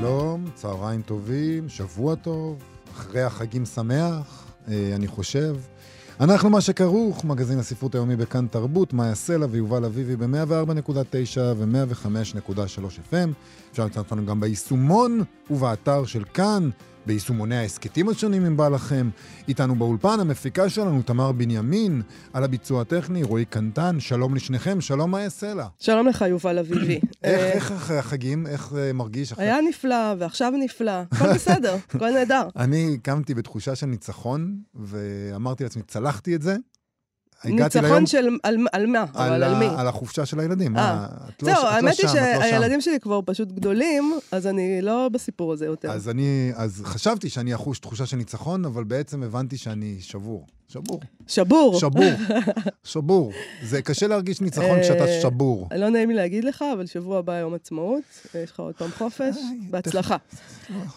שלום, צהריים טובים, שבוע טוב, אחרי החגים שמח, אה, אני חושב. אנחנו מה שכרוך, מגזין הספרות היומי בכאן תרבות, מאיה סלע ויובל אביבי ב-104.9 ו-105.3 FM. אפשר לצאת אותנו גם ביישומון ובאתר של כאן, ביישומוני ההסכתים השונים, אם בא לכם. איתנו באולפן המפיקה שלנו, תמר בנימין, על הביצוע הטכני, רועי קנטן, שלום לשניכם, שלום מאיה סלע. שלום לך, יובל אביבי. איך, אה, איך אחרי החגים, איך אה, מרגיש אחרי... היה נפלא, ועכשיו נפלא. הכל בסדר, הכל נהדר. אני קמתי בתחושה של ניצחון, ואמרתי לעצמי, צלחתי את זה. ניצחון של על על מה? אבל על ה- מי? על החופשה של הילדים. אה. מה, את לא זהו, לא האמת היא לא. שהילדים שלי כבר פשוט גדולים, אז אני לא בסיפור הזה יותר. אז אני, אז חשבתי שאני אחוש תחושה של ניצחון, אבל בעצם הבנתי שאני שבור. שבור. שבור. שבור. שבור. זה קשה להרגיש ניצחון כשאתה אה, שבור. לא נעים לי להגיד לך, אבל שבוע הבא יום עצמאות, יש לך עוד פעם חופש, בהצלחה.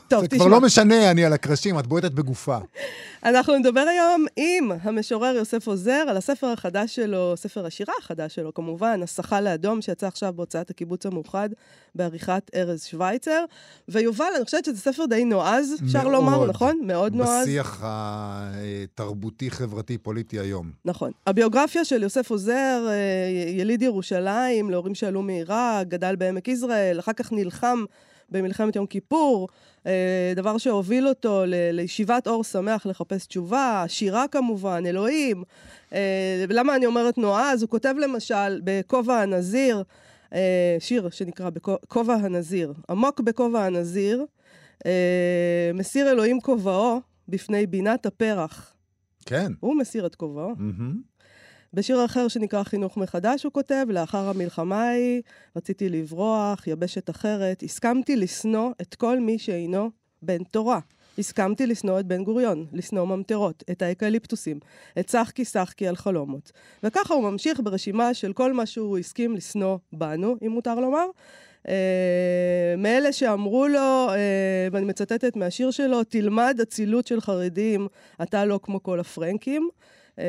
טוב, זה כבר תשמע, לא משנה, אני על הקרשים, את בועטת בגופה. אנחנו נדבר היום עם המשורר יוסף עוזר על הספר החדש שלו, ספר השירה החדש שלו, כמובן, השחה לאדום, שיצא עכשיו בהוצאת הקיבוץ המאוחד, בעריכת ארז שווייצר. ויובל, אני חושבת שזה ספר די נועז, אפשר. לומר, נכון? מאוד נועז. בשיח התרבותי-חברתי-פוליטי היום. נכון. הביוגרפיה של יוסף עוזר, אה, יליד ירושלים, להורים שעלו מעיראק, גדל בעמק יזרעאל, אחר כך נלחם במלחמת יום כיפור, אה, דבר שהוביל אותו לישיבת אור שמח לחפש תשובה, שירה כמובן, אלוהים. אה, למה אני אומרת נועז? הוא כותב למשל בכובע הנזיר, שיר שנקרא בכו- כובע הנזיר. עמוק בכובע הנזיר, מסיר אלוהים כובעו בפני בינת הפרח. כן. הוא מסיר את כובעו. מהמם. בשיר אחר שנקרא חינוך מחדש הוא כותב, לאחר המלחמה ההיא רציתי לברוח, יבשת אחרת, הסכמתי לשנוא את כל מי שאינו בן תורה. הסכמתי לשנוא את בן גוריון, לשנוא ממטרות, את האקליפטוסים, את שחקי שחקי על חלומות. וככה הוא ממשיך ברשימה של כל מה שהוא הסכים לשנוא בנו, אם מותר לומר. Uh, מאלה שאמרו לו, uh, ואני מצטטת מהשיר שלו, תלמד אצילות של חרדים, אתה לא כמו כל הפרנקים. Uh,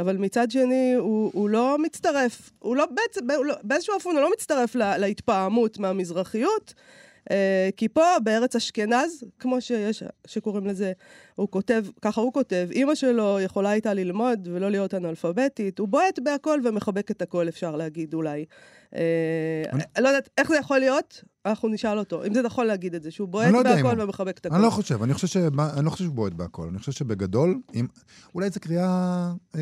אבל מצד שני, הוא, הוא לא מצטרף, הוא לא בעצם, לא, באיזשהו אופן הוא לא מצטרף לה, להתפעמות מהמזרחיות, כי פה בארץ אשכנז, כמו שיש, שקוראים לזה, הוא כותב, ככה הוא כותב, אימא שלו יכולה הייתה ללמוד ולא להיות אנאלפביתית, הוא בועט בהכל ומחבק את הכל, אפשר להגיד אולי. אה, אני לא יודעת איך זה יכול להיות, אנחנו נשאל אותו, אם זה נכון להגיד את זה, שהוא בועט לא בהכל ומחבק את הכל. אני לא חושב, אני חושב ש... אני לא חושב שהוא בועט בהכל. אני חושב שבגדול, אם... אולי זו קריאה אה,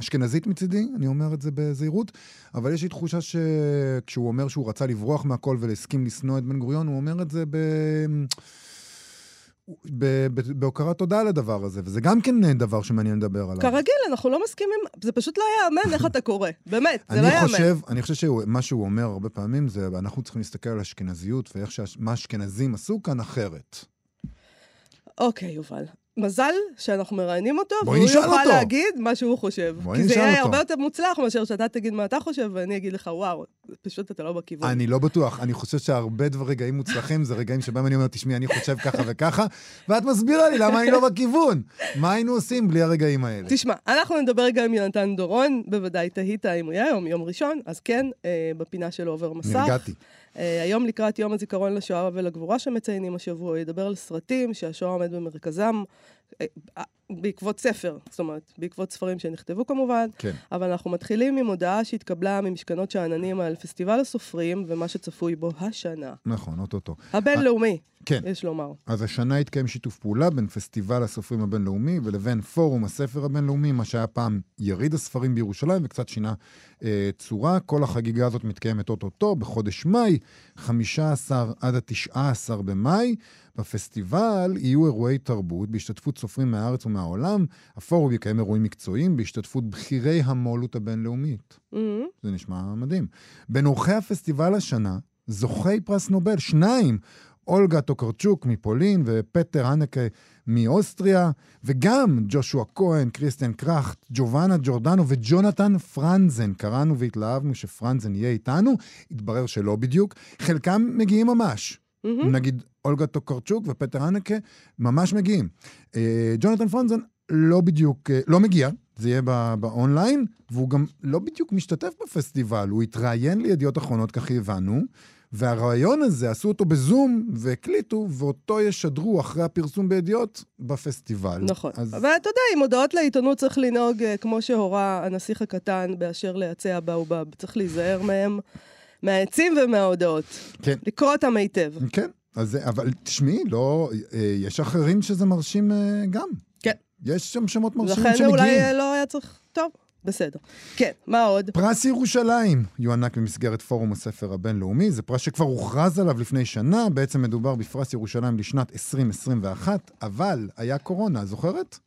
אשכנזית מצידי, אני אומר את זה בזהירות, אבל יש לי תחושה שכשהוא אומר שהוא רצה לברוח מהכל ולהסכים לשנוא את בן גוריון, הוא אומר את זה ב... בהוקרת תודה לדבר הזה, וזה גם כן דבר שמעניין לדבר עליו. כרגיל, אנחנו לא מסכימים, זה פשוט לא ייאמן איך אתה קורא, באמת, זה לא אני ייאמן. חושב, אני חושב שמה שהוא אומר הרבה פעמים זה, אנחנו צריכים להסתכל על אשכנזיות ואיך שמה האשכנזים עשו כאן אחרת. אוקיי, יובל. מזל שאנחנו מראיינים אותו, והוא יוכל אותו. להגיד מה שהוא חושב. כי זה יהיה אותו. הרבה יותר מוצלח מאשר שאתה תגיד מה אתה חושב, ואני אגיד לך, וואו, פשוט אתה לא בכיוון. אני לא בטוח, אני חושב שהרבה דבר רגעים מוצלחים זה רגעים שבהם אני אומר, תשמעי, אני חושב ככה וככה, ואת מסבירה לי למה אני לא בכיוון. מה היינו עושים בלי הרגעים האלה? תשמע, אנחנו נדבר רגע עם יונתן דורון, בוודאי תהית אם הוא יהיה היום, יום ראשון, אז כן, אה, בפינה של עובר מסך. נרגעתי. אה, היום לקראת יום הזיכרון לשואה ולגבורה שמציינים השבוע, הוא ידבר על סרטים שהשואה עומד במרכזם, אה, אה, בעקבות ספר, זאת אומרת, בעקבות ספרים שנכתבו כמובן, כן. אבל אנחנו מתחילים עם הודעה שהתקבלה ממשכנות שאננים על פסטיבל הסופרים ומה שצפוי בו השנה. נכון, אוטוטו. הבינלאומי, כן. יש לומר. אז השנה התקיים שיתוף פעולה בין פסטיבל הסופרים הבינלאומי ולבין פורום הספר הבינלאומי, מה שהיה פעם יריד הספרים בירושלים וקצת שינה אה, צורה. כל החגיגה הזאת מתקיימת אוטוטו בחודש מאי, 15 עד ה-19 במאי. בפסטיבל יהיו אירועי תרבות בהשתתפות סופרים מהארץ ומהעולם. הפורום יקיים אירועים מקצועיים בהשתתפות בכירי המו"לות הבינלאומית. Mhm. זה נשמע מדהים. בין אורחי הפסטיבל השנה, זוכי פרס נובל, שניים, אולגה טוקרצ'וק מפולין ופטר הנקה מאוסטריה, וגם ג'ושוע כהן, קריסטיאן קראכט, ג'ובאנה ג'ורדנו וג'ונתן פרנזן. קראנו והתלהבנו שפרנזן יהיה איתנו, התברר שלא בדיוק. חלקם מגיעים ממש. מהמם. נגיד אולגה טוקרצ'וק ופטר הנקה ממש מגיעים. אה, ג'ונתן פרנזן לא בדיוק, אה, לא מגיע, זה יהיה ב- באונליין, והוא גם לא בדיוק משתתף בפסטיבל, הוא התראיין לידיעות אחרונות, כך הבנו, והרעיון הזה, עשו אותו בזום והקליטו, ואותו ישדרו אחרי הפרסום בידיעות בפסטיבל. נכון. אז אבל אתה יודע, עם הודעות לעיתונות צריך לנהוג אה, כמו שהורה הנסיך הקטן באשר לעצי הבאובב. צריך להיזהר מהם, מהעצים ומההודעות. כן. לקרוא אותם היטב. כן, אז, אבל תשמעי, לא, אה, יש אחרים שזה מרשים אה, גם. כן. יש שם שמות מרשימים לכן שמגיעים. אולי אה, לא היה צריך... טוב, בסדר. כן, מה עוד? פרס ירושלים יוענק במסגרת פורום הספר הבינלאומי. זה פרס שכבר הוכרז עליו לפני שנה, בעצם מדובר בפרס ירושלים לשנת 2021, אבל היה קורונה, זוכרת?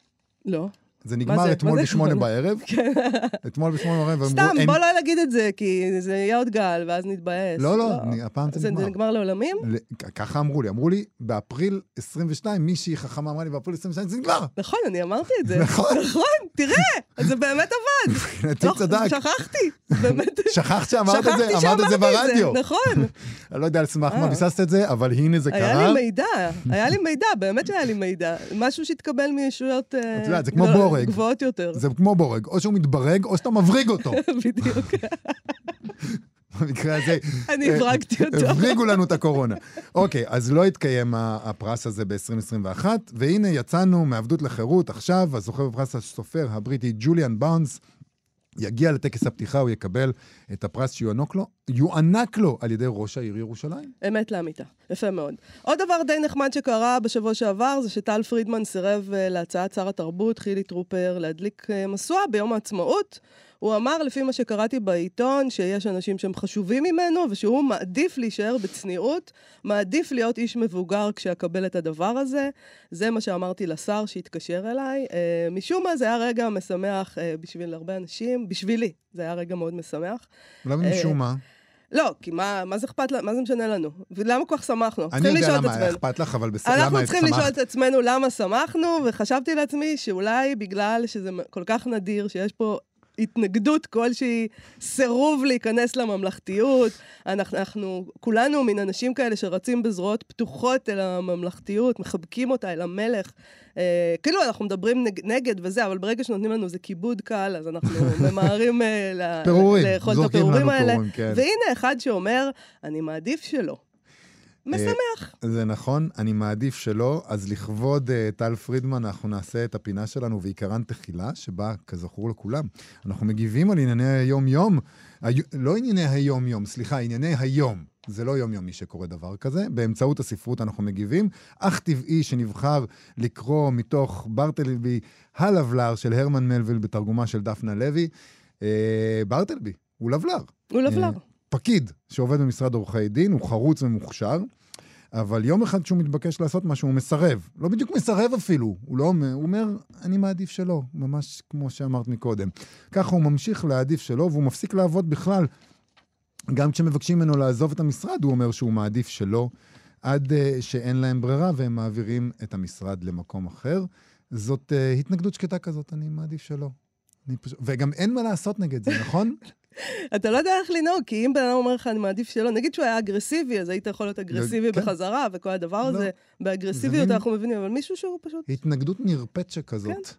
לא. זה נגמר זה? אתמול בשמונה? בערב. אתמול בשמונה בערב. סתם, בוא לא נגיד את זה, כי זה יהיה עוד גל, ואז נתבאס. לא, לא, אני- הפעם זה זה נגמר. נגמר לעולמים? ככה אמרו לי, אמרו לי, באפריל 22, מישהי חכמה אמרה לי, באפריל 22 זה נגמר. נכון, אני אמרתי את זה. נכון. נכון, תראה, זה באמת עבד. מבחינתי לא, צדק. שכחתי, באמת. שכחת שאמרת את זה? אמרת את זה ברדיו. נכון. אני לא יודע על סמך מה אה. ביססת את זה, אבל הנה זה היה קרה. לי מידע, היה לי מידע, באמת שהיה לי מידע. משהו שהתקבל מישויות אה, את יודעת, זה כמו גדול- בורג. גבוהות יותר. זה כמו בורג, או שהוא מתברג, או שאתה מבריג אותו. בדיוק. במקרה הזה, אני אה, הברגתי אותו. הבריגו לנו את הקורונה. אוקיי, אז לא התקיים הפרס הזה ב-2021, והנה יצאנו מעבדות לחירות עכשיו, הזוכה בפרס הסופר הבריטי ג'וליאן באונס. יגיע לטקס הפתיחה, הוא יקבל את הפרס שיוענק לו, יוענק לו על ידי ראש העיר ירושלים. אמת לאמיתה, יפה מאוד. עוד דבר די נחמד שקרה בשבוע שעבר, זה שטל פרידמן סירב אה, להצעת שר התרבות, חילי טרופר, להדליק אה, משואה ביום העצמאות. הוא אמר, לפי מה שקראתי בעיתון, שיש אנשים שהם חשובים ממנו, ושהוא מעדיף להישאר בצניעות, מעדיף להיות איש מבוגר כשאקבל את הדבר הזה. זה מה שאמרתי לשר שהתקשר אליי. אה, משום מה זה היה רגע משמח אה, בשביל הרבה אנשים, בשבילי, זה היה רגע מאוד משמח. למה אה, משום מה? לא, כי מה, מה זה אכפת, מה זה משנה לנו? ולמה כל כך שמחנו? אני יודע למה. אכפת לך, אבל בסדר, אנחנו למה צריכים לשאול? את עצמנו למה שמחנו, וחשבתי לעצמי שאולי בגלל שזה כל כך נדיר, שיש פה התנגדות כלשהי, סירוב להיכנס לממלכתיות. אנחנו, אנחנו כולנו מין אנשים כאלה שרצים בזרועות פתוחות אל הממלכתיות, מחבקים אותה אל המלך. אה, כאילו אנחנו מדברים נג, נגד וזה, אבל ברגע שנותנים לנו איזה כיבוד קל, אז אנחנו ממהרים אה, ל- פירורים, לאכול את הפירורים האלה. פירורים, כן. והנה אחד שאומר, אני מעדיף שלא. משמח. זה נכון, אני מעדיף שלא. אז לכבוד uh, טל פרידמן, אנחנו נעשה את הפינה שלנו ועיקרן תחילה, שבה, כזכור לכולם, אנחנו מגיבים על ענייני היום-יום. הי... לא ענייני היום-יום, סליחה, ענייני היום. זה לא יומיומי שקורה דבר כזה. באמצעות הספרות אנחנו מגיבים. אך טבעי שנבחר לקרוא מתוך ברטלבי הלבלר של הרמן מלוויל בתרגומה של דפנה לוי. אה, ברטלבי, הוא לבלר. הוא לבלר. פקיד שעובד במשרד עורכי דין, הוא חרוץ ומוכשר, אבל יום אחד כשהוא מתבקש לעשות משהו, הוא מסרב. לא בדיוק מסרב אפילו, הוא לא אומר, הוא אומר, אני מעדיף שלא, ממש כמו שאמרת מקודם. ככה הוא ממשיך להעדיף שלא, והוא מפסיק לעבוד בכלל. גם כשמבקשים ממנו לעזוב את המשרד, הוא אומר שהוא מעדיף שלא, עד uh, שאין להם ברירה והם מעבירים את המשרד למקום אחר. זאת uh, התנגדות שקטה כזאת, אני מעדיף שלא. אני פשוט... וגם אין מה לעשות נגד זה, נכון? אתה לא יודע איך לנהוג, כי אם בן אדם אומר לך, אני מעדיף שלא, נגיד שהוא היה אגרסיבי, אז היית יכול להיות אגרסיבי כן. בחזרה, וכל הדבר לא. הזה, באגרסיביות זה מין- אנחנו מבינים, אבל מישהו שהוא פשוט... התנגדות נרפית שכזאת. כן.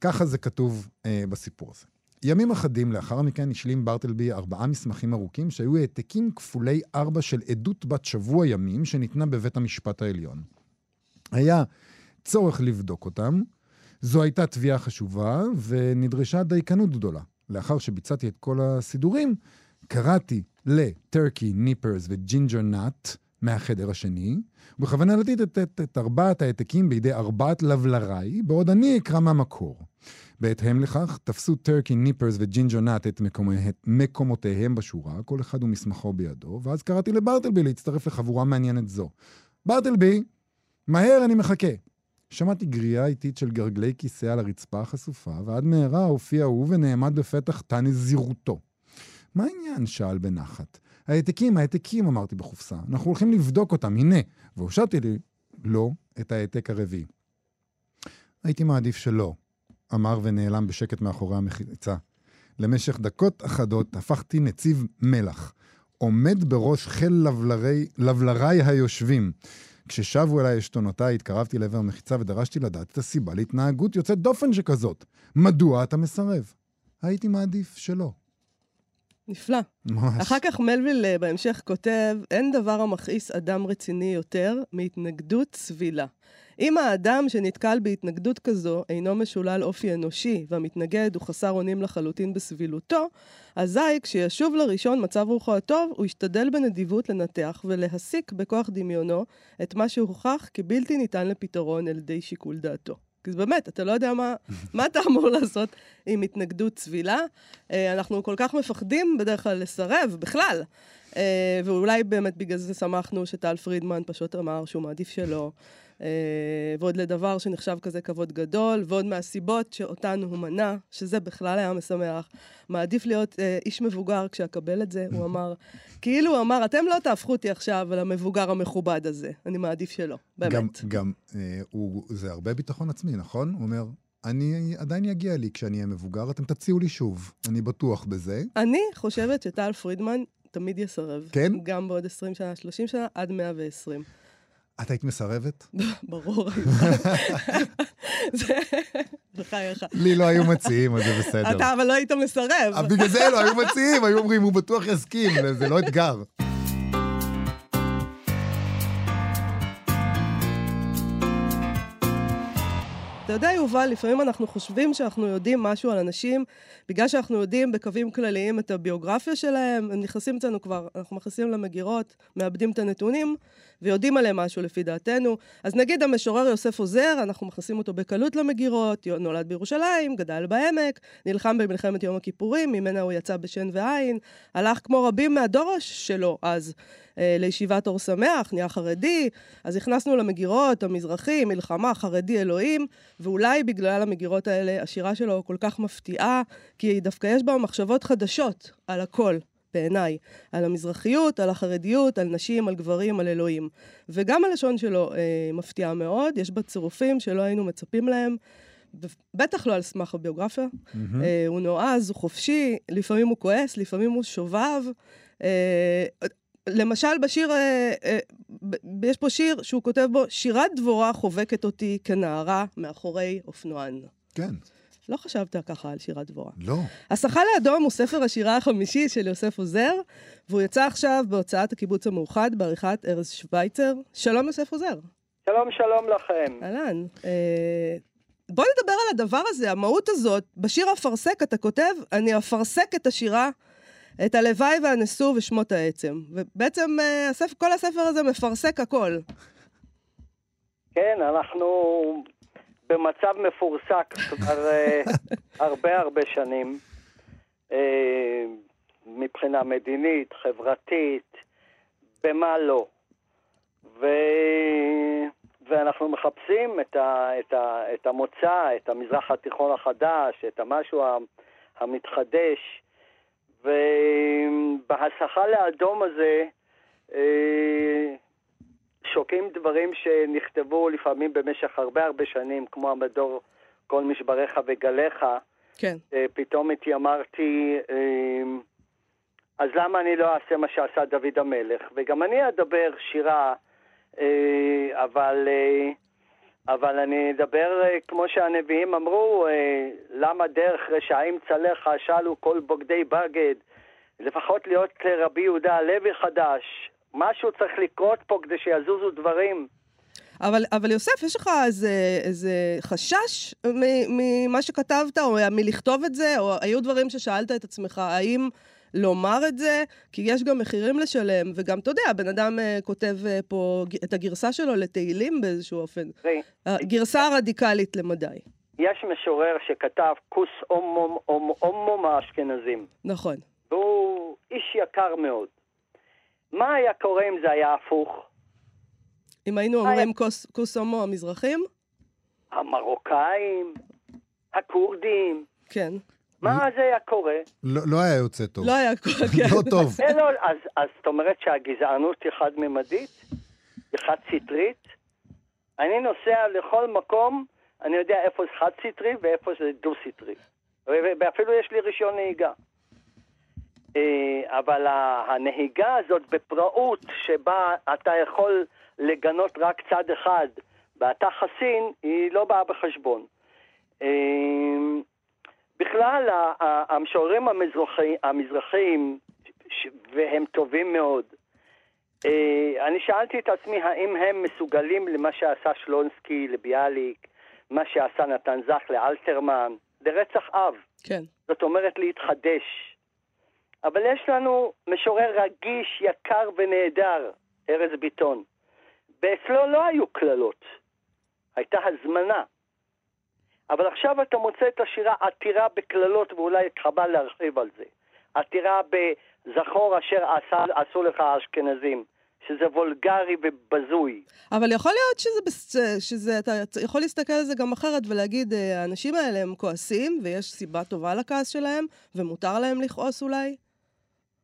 ככה זה כתוב אה, בסיפור הזה. ימים אחדים לאחר מכן השלים ברטלבי ארבעה מסמכים ארוכים שהיו העתקים כפולי ארבע של עדות בת שבוע ימים שניתנה בבית המשפט העליון. היה צורך לבדוק אותם, זו הייתה תביעה חשובה ונדרשה דייקנות גדולה. לאחר שביצעתי את כל הסידורים, קראתי לטרקי, ניפרס וג'ינג'ר נאט מהחדר השני, ובכוונה לתת את, את, את ארבעת העתקים בידי ארבעת לבלרַיי, בעוד אני אקרא מהמקור. בהתאם לכך, תפסו טרקי, ניפרס וג'ינג'ר נאט את מקומותיהם בשורה, כל אחד ומסמכו בידו, ואז קראתי לברטלבי להצטרף לחבורה מעניינת זו. ברטלבי, מהר אני מחכה. שמעתי גריעה איטית של גרגלי כיסא על הרצפה החשופה, ועד מהרה הופיע הוא ונעמד בפתח תא נזירותו. מה העניין? שאל בנחת. העתקים, העתקים, אמרתי בחופשה. אנחנו הולכים לבדוק אותם, הנה. והושטתי לי, לא, את העתק הרביעי. הייתי מעדיף שלא, אמר ונעלם בשקט מאחורי המחיצה. למשך דקות אחדות הפכתי נציב מלח, עומד בראש חיל לבלרי, לבלריי היושבים. כששבו אליי עשתונותיי, התקרבתי לעבר המחיצה ודרשתי לדעת את הסיבה להתנהגות יוצאת דופן שכזאת. מדוע אתה מסרב? הייתי מעדיף שלא. נפלא. ממש. אחר כך מלוויל אה, בהמשך כותב, אין דבר המכעיס אדם רציני יותר מהתנגדות סבילה. אם האדם שנתקל בהתנגדות כזו אינו משולל אופי אנושי, והמתנגד הוא חסר אונים לחלוטין בסבילותו, אזי כשישוב לראשון מצב רוחו הטוב, הוא ישתדל בנדיבות לנתח ולהסיק בכוח דמיונו את מה שהוכח כבלתי ניתן לפתרון על ידי שיקול דעתו. כי באמת, אתה לא יודע מה, מה אתה אמור לעשות עם התנגדות סבילה. אה, אנחנו כל כך מפחדים בדרך כלל לסרב, בכלל. אה, ואולי באמת בגלל זה שמחנו שטל פרידמן פשוט אמר שהוא מעדיף שלא. אה, ועוד לדבר שנחשב כזה כבוד גדול, ועוד מהסיבות שאותן הוא מנע, שזה בכלל היה משמח. מעדיף להיות איש מבוגר כשאקבל את זה, הוא אמר. כאילו הוא אמר, אתם לא תהפכו אותי עכשיו על המבוגר המכובד הזה, אני מעדיף שלא, באמת. גם, גם אה, הוא, זה הרבה ביטחון עצמי, נכון? הוא אומר, אני עדיין יגיע לי כשאני אהיה מבוגר, אתם תציעו לי שוב, אני בטוח בזה. אני חושבת שטל פרידמן תמיד יסרב. כן? גם בעוד 20 שנה, 30 שנה, עד 120. את היית מסרבת? ברור. בחייך. לי לא היו מציעים, אז זה בסדר. אתה אבל לא היית מסרב. אבל בגלל זה לא היו מציעים, היו אומרים, הוא בטוח יסכים, זה לא אתגר. אתה יודע, יובל, לפעמים אנחנו חושבים שאנחנו יודעים משהו על אנשים, בגלל שאנחנו יודעים בקווים כלליים את הביוגרפיה שלהם, הם נכנסים אצלנו כבר, אנחנו מכניסים למגירות, מאבדים את הנתונים, ויודעים עליהם משהו לפי דעתנו. אז נגיד המשורר יוסף עוזר, אנחנו מכניסים אותו בקלות למגירות, נולד בירושלים, גדל בעמק, נלחם במלחמת יום הכיפורים, ממנה הוא יצא בשן ועין, הלך כמו רבים מהדור שלו אז. אה, לישיבת אור שמח, נהיה חרדי, אז הכנסנו למגירות, המזרחי, מלחמה, חרדי, אלוהים, ואולי בגלל המגירות האלה השירה שלו כל כך מפתיעה, כי דווקא יש בה מחשבות חדשות על הכל. בעיניי, על המזרחיות, על החרדיות, על נשים, על גברים, על אלוהים. וגם הלשון שלו אה, מפתיעה מאוד, יש בה צירופים שלא היינו מצפים להם. בטח לא על סמך הביוגרפיה. Mm-hmm. אה, הוא נועז, הוא חופשי, לפעמים הוא כועס, לפעמים הוא שובב. אה, למשל, בשיר, אה, אה, יש פה שיר שהוא כותב בו, שירת דבורה חובקת אותי כנערה מאחורי אופנוען. כן. לא חשבת ככה על שירת דבורה. לא. השחל האדום הוא ספר השירה החמישי של יוסף עוזר, והוא יצא עכשיו בהוצאת הקיבוץ המאוחד בעריכת ארז שווייצר. שלום, יוסף עוזר. שלום, שלום לכם. אהלן. אה, בוא נדבר על הדבר הזה, המהות הזאת. בשיר אפרסק אתה כותב, אני אפרסק את השירה, את הלוואי והנשוא ושמות העצם. ובעצם אה, הספר, כל הספר הזה מפרסק הכל. כן, אנחנו במצב מפורסק כבר אה, הרבה הרבה שנים, אה, מבחינה מדינית, חברתית, במה לא. ו... ואנחנו מחפשים את, ה... את, ה... את המוצא, את המזרח התיכון החדש, את המשהו המתחדש, ובהסחה לאדום הזה, אה, שוקעים דברים שנכתבו לפעמים במשך הרבה הרבה שנים, כמו המדור כל משבריך וגליך. כן. אה, פתאום התיימרתי, אה, אז למה אני לא אעשה מה שעשה דוד המלך? וגם אני אדבר שירה, אבל, אבל אני אדבר כמו שהנביאים אמרו, למה דרך רשעים צלחה? שאלו כל בוגדי בגד, לפחות להיות רבי יהודה הלוי חדש, משהו צריך לקרות פה כדי שיזוזו דברים. אבל, אבל יוסף, יש לך איזה, איזה חשש ממה שכתבת, או מלכתוב את זה, או היו דברים ששאלת את עצמך, האם לומר את זה? כי יש גם מחירים לשלם, וגם, אתה יודע, בן אדם uh, כותב uh, פה את הגרסה שלו לתהילים באיזשהו אופן. ראי. הגרסה הרדיקלית למדי. יש משורר שכתב כוס אומום אומום האשכנזים. נכון. והוא איש יקר מאוד. מה היה קורה אם זה היה הפוך? אם היינו אומרים כוס הומו המזרחים? המרוקאים, הכורדים. כן. מה אז היה קורה? לא לא היה יוצא טוב. לא היה כך... לא טוב. אה, לא, אז, אז זאת אומרת שהגזענות היא חד-ממדית? היא חד-סטרית? אני נוסע לכל מקום, אני יודע איפה זה חד-סטרי ואיפה זה דו-סטרי. ואפילו יש לי רישיון נהיגה. אה, אבל הנהיגה הזאת בפראות, שבה אתה יכול לגנות רק צד אחד ואתה חסין, היא לא באה בחשבון. בכלל, המשוררים המזרחי, המזרחיים, והם טובים מאוד, אה, אני שאלתי את עצמי האם הם מסוגלים למה שעשה שלונסקי לביאליק, מה שעשה נתן זך לאלתרמן, לרצח אב. כן. זאת אומרת להתחדש. אבל יש לנו משורר רגיש, יקר ונהדר, ארז ביטון. ואצלו לא היו קללות, הייתה הזמנה. אבל עכשיו אתה מוצא את השירה עתירה בקללות, ואולי חבל להרחיב על זה. עתירה בזכור אשר עשה, עשו לך האשכנזים, שזה וולגרי ובזוי. אבל יכול להיות שזה, שזה, אתה יכול להסתכל על זה גם אחרת ולהגיד, אה, האנשים האלה הם כועסים, ויש סיבה טובה לכעס שלהם, ומותר להם לכעוס אולי?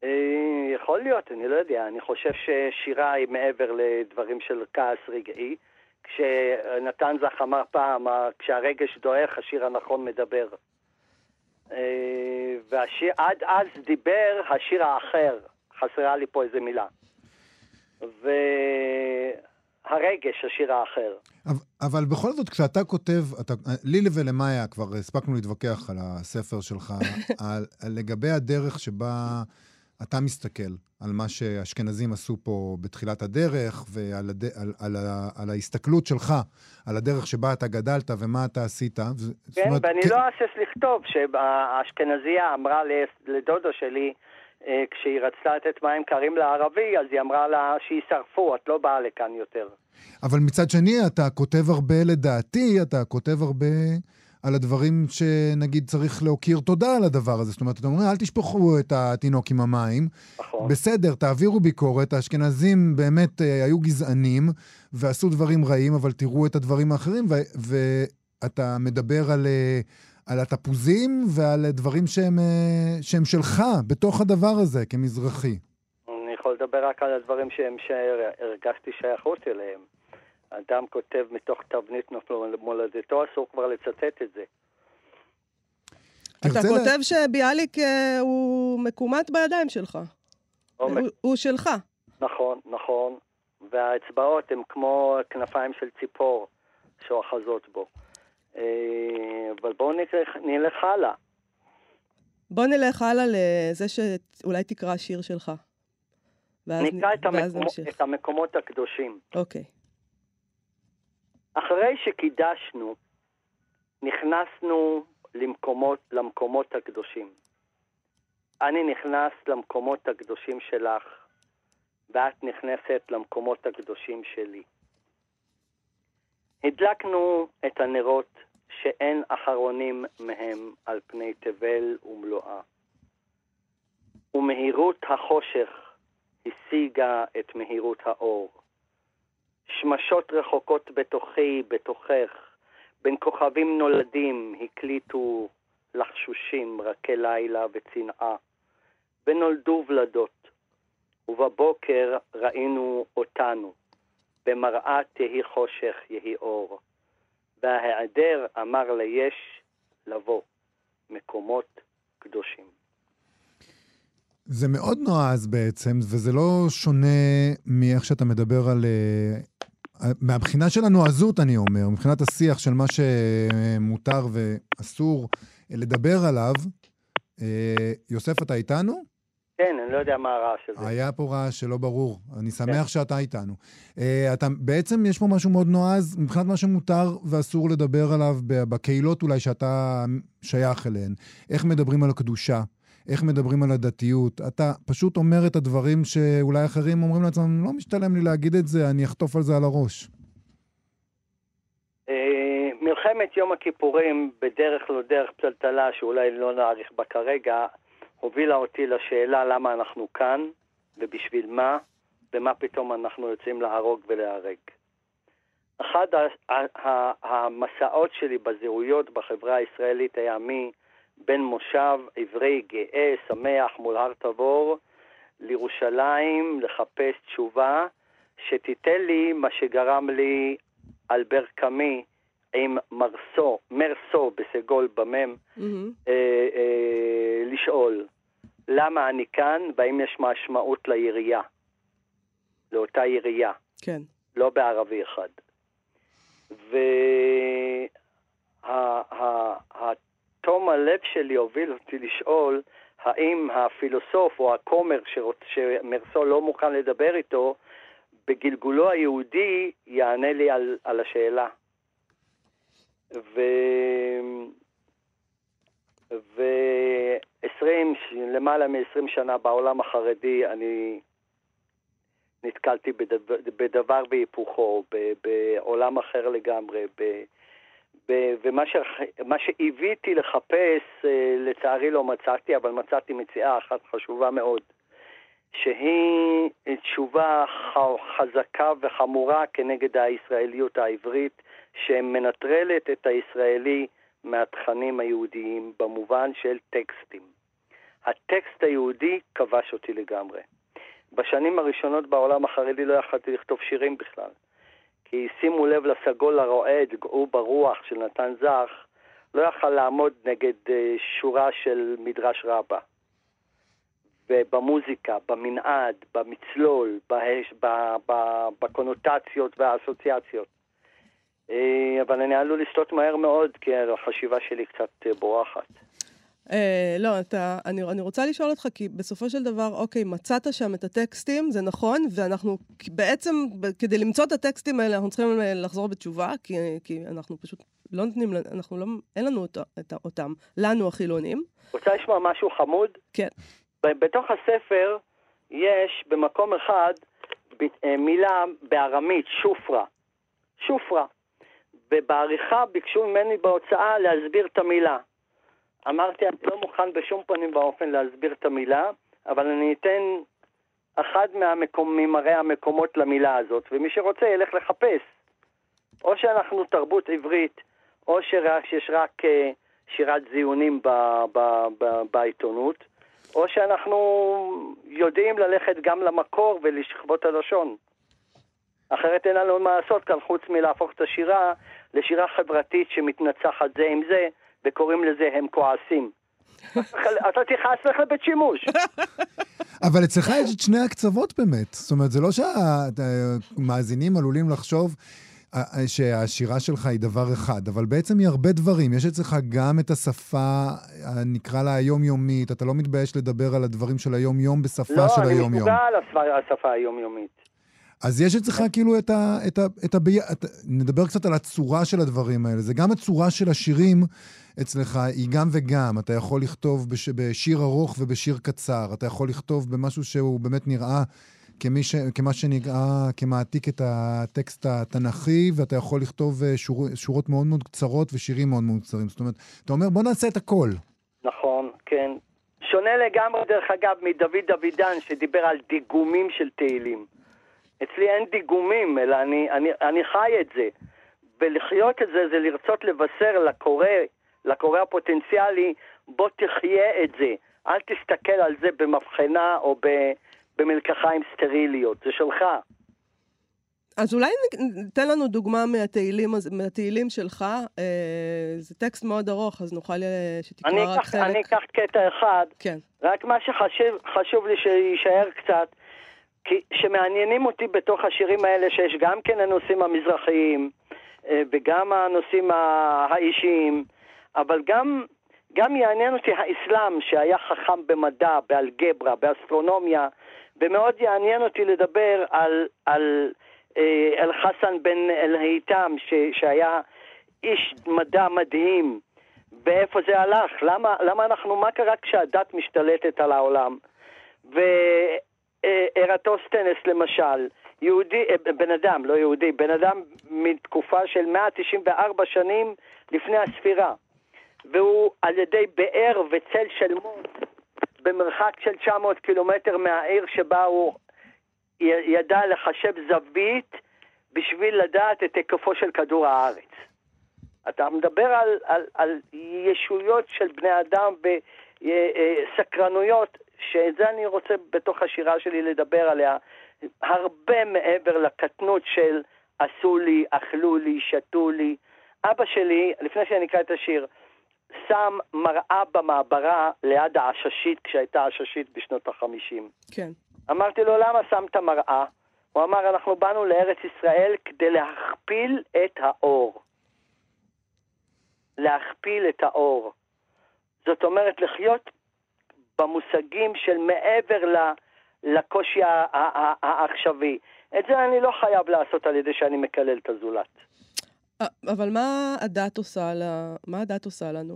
אה, יכול להיות, אני לא יודע. אני חושב ששירה היא מעבר לדברים של כעס רגעי. כשנתן זך אמר פעם, "ה- כשהרגש דועך, השיר הנכון מדבר. אה, והשיר, עד אז דיבר השיר האחר, חסרה לי פה איזה מילה. והרגש, השיר האחר. אבל, אבל בכל זאת, כשאתה כותב, אתה, לי ולמאיה כבר הספקנו להתווכח על הספר שלך, על, על לגבי הדרך שבה אתה מסתכל על מה שהאשכנזים עשו פה בתחילת הדרך, ועל הד, על, על, ה- על ההסתכלות שלך, על הדרך שבה אתה גדלת ומה אתה עשית. כן, אומרת, ואני כ- לא אהסס לכתוב שהאשכנזייה אמרה לדודו שלי, אה, כשהיא רצתה לתת מים קרים לערבי, אז היא אמרה לה שישרפו, את לא באה לכאן יותר. אבל מצד שני, אתה כותב הרבה, לדעתי, אתה כותב הרבה על הדברים שנגיד צריך להכיר תודה על הדבר הזה. זאת אומרת, אתה אומר, אל תשפכו את התינוק עם המים. נכון. בסדר, תעבירו ביקורת, האשכנזים באמת אה, היו גזענים ועשו דברים רעים, אבל תראו את הדברים האחרים, ו- ואתה מדבר על, אה, על התפוזים ועל דברים שהם, אה, שהם שלך, בתוך הדבר הזה, כמזרחי. אני יכול לדבר רק על הדברים שהם שהרגשתי שייכות אליהם. אדם כותב מתוך תבנית מולדתו, אסור כבר לצטט את זה. אתה לה- כותב שביאליק אה, הוא מקומט בידיים שלך. הוא- הוא שלך. נכון, נכון. והאצבעות הן כמו כנפיים של ציפור שאוחזות בו. אה, אבל בואו נלך, נלך הלאה. בוא נלך הלאה לזה שאולי תקרא שיר שלך. ואז נקרא את, ואז המקומו, נמשיך. את המקומות הקדושים. אוקיי. אחרי שקידשנו, נכנסנו למקומות, למקומות הקדושים. אני נכנס למקומות הקדושים שלך, ואת נכנסת למקומות הקדושים שלי. הדלקנו את הנרות שאין אחרונים מהם על פני תבל ומלואה. ומהירות החושך השיגה את מהירות האור. שמשות רחוקות בתוכי, בתוכך, בין כוכבים נולדים הקליטו לחשושים רכי לילה וצנעה, ונולדו ולדות, ובבוקר ראינו אותנו, במראה תהי חושך יהי אור, וההיעדר אמר ליש לבוא, מקומות קדושים. זה מאוד נועז בעצם, וזה לא שונה מאיך שאתה מדבר על... אה, מהבחינה של הנועזות, אני אומר, מבחינת השיח של מה שמותר ואסור לדבר עליו. אה, יוסף, אתה איתנו? כן, אני לא יודע מה הרעש הזה. היה פה רעש שלא ברור. אני שמח שאתה איתנו. Uh, אתה, בעצם יש פה משהו מאוד נועז מבחינת מה שמותר ואסור לדבר עליו בקהילות אולי שאתה שייך אליהן. איך מדברים על הקדושה, איך מדברים על הדתיות. אתה פשוט אומר את הדברים שאולי אחרים אומרים לעצמם, לא משתלם לי להגיד את זה, אני אחטוף על זה על הראש. אה, מלחמת יום הכיפורים, בדרך לא דרך פתלתלה, שאולי לא נאריך בה כרגע, הובילה אותי לשאלה למה אנחנו כאן, ובשביל מה, ומה פתאום אנחנו יוצאים להרוג ולהרג. אחד המסעות שלי בזהויות בחברה הישראלית היה בן מושב עברי גאה, שמח מול הר תבור, לירושלים לחפש תשובה, שתיתן לי מה שגרם לי אלבר קאמי עם מרסו, מרסו בסגול במם, מהמם. אה, אה, לשאול למה אני כאן והאם יש משמעות לירייה, לאותה ירייה. כן. לא בערבי אחד. והתום הלב שלי הוביל אותי לשאול האם הפילוסוף או הכומר שרוצ... שמרסו לא מוכן לדבר איתו, בגלגולו היהודי יענה לי על, על השאלה. ו... ו-20, למעלה מ-20 שנה בעולם החרדי אני נתקלתי בדבר, בדבר והיפוכו, בעולם אחר לגמרי, ב- ומה ש, מה שהביאתי לחפש, אה, לצערי לא מצאתי, אבל מצאתי מציאה אחת חשובה מאוד, שהיא תשובה חזקה וחמורה כנגד הישראליות העברית, שמנטרלת את הישראלי מהתכנים היהודיים במובן של טקסטים. הטקסט היהודי כבש אותי לגמרי. בשנים הראשונות בעולם החרדי לא יכלתי לכתוב שירים בכלל. כי שימו לב לסגול הרועד, גאו ברוח של נתן זך, לא יכל לעמוד נגד אה, שורה של מדרש רבה. ובמוזיקה, במנעד, במצלול, בהש, ב, ב, בקונוטציות והאסוציאציות. אה, אבל אני עלול לסטות מהר מאוד, כי החשיבה שלי קצת אה, בורחת. אה, לא, אתה, אני, אני רוצה לשאול אותך, כי בסופו של דבר, אוקיי, מצאת שם את הטקסטים, זה נכון, ואנחנו בעצם, כדי למצוא את הטקסטים האלה, אנחנו צריכים אה, לחזור בתשובה, כי, כי אנחנו פשוט לא נותנים, אנחנו לא, אין לנו אותו, את, אותם, לנו החילונים. רוצה לשמוע משהו חמוד? כן. בתוך הספר יש במקום אחד אה, מילה בארמית, שופרה. שופרה. ובעריכה ביקשו ממני בהוצאה להסביר את המילה. אמרתי, אני לא מוכן בשום פנים ואופן להסביר את המילה, אבל אני אתן אחד מהמקום, ממראה המקומות למילה הזאת, ומי שרוצה ילך לחפש. או שאנחנו תרבות עברית, או שיש רק אה, שירת זיונים ב, ב, ב, בעיתונות, או שאנחנו יודעים ללכת גם למקור ולשכבות הלשון. אחרת אין לנו מה לעשות כאן חוץ מלהפוך את השירה לשירה חברתית שמתנצחת זה עם זה, וקוראים לזה הם כועסים. אתה תכעס לך לבית שימוש. אבל אצלך יש את שני הקצוות באמת. זאת אומרת, זה לא שהמאזינים עלולים לחשוב אה, אה, שהשירה שלך היא דבר אחד, אבל בעצם היא הרבה דברים. יש אצלך גם את השפה, אה, נקרא לה היומיומית, אתה לא מתבייש לדבר על הדברים של היום-יום בשפה לא, של אני היום-יום. מסוגל על השפה- השפה היומיומית. אז יש אצלך כאילו את ה... את ה, את ה את, נדבר קצת על הצורה של הדברים האלה. זה גם הצורה של השירים אצלך, היא גם וגם. אתה יכול לכתוב בש, בשיר ארוך ובשיר קצר. אתה יכול לכתוב במשהו שהוא באמת נראה כמי ש, כמה שנראה, כמעתיק את הטקסט התנ"כי, ואתה יכול לכתוב אה, שור, שורות מאוד מאוד קצרות ושירים מאוד מאוד קצרים. זאת אומרת, אתה אומר, בוא נעשה את הכל. נכון, כן. שונה לגמרי, דרך אגב, מדוד דוידן, שדיבר על דיגומים של תהילים. אצלי אין דיגומים, אלא אני, אני, אני חי את זה. ולחיות את זה, זה לרצות לבשר לקורא, לקורא הפוטנציאלי, בוא תחיה את זה. אל תסתכל על זה במבחנה או במלקחיים סטריליות, זה שלך. אז אולי תן לנו דוגמה מהתהילים, מהתהילים שלך. אה, זה טקסט מאוד ארוך, אז נוכל אה, שתקרא רק אקח, חלק. אני אקח קטע אחד, כן. רק מה שחשוב חשוב לי שיישאר קצת, כי שמעניינים אותי בתוך השירים האלה, שיש גם כן הנושאים המזרחיים, אה, וגם הנושאים האישיים, אבל גם, גם יעניין אותי האסלאם, שהיה חכם במדע, באלגברה, באסטרונומיה, ומאוד יעניין אותי לדבר על, על אה, אל-חסן בן אל-היתם, שהיה איש מדע מדהים, ואיפה זה הלך? למה, למה אנחנו, מה קרה כשהדת משתלטת על העולם? וארטוסטנס למשל, יהודי, אה, בן אדם, לא יהודי, בן אדם מתקופה של 194 שנים לפני הספירה, והוא על ידי באר וצל של מות במרחק של 900 קילומטר מהעיר שבה הוא ידע לחשב זווית בשביל לדעת את היקפו של כדור הארץ. אתה מדבר על, על, על ישויות של בני אדם וסקרנויות, שאת זה אני רוצה בתוך השירה שלי לדבר עליה, הרבה מעבר לקטנות של עשו לי, אכלו לי, שתו לי. אבא שלי, לפני שאני אקרא את השיר, שם מראה במעברה ליד העששית, כשהייתה עששית בשנות החמישים. כן. אמרתי לו, למה שמת מראה? הוא אמר, אנחנו באנו לארץ ישראל כדי להכפיל את האור. להכפיל את האור. זאת אומרת, לחיות במושגים של מעבר ל, לקושי העכשווי. את זה אני לא חייב לעשות על ידי שאני מקלל את הזולת. אה, אבל מה הדת עושה, לה... מה הדת עושה לנו,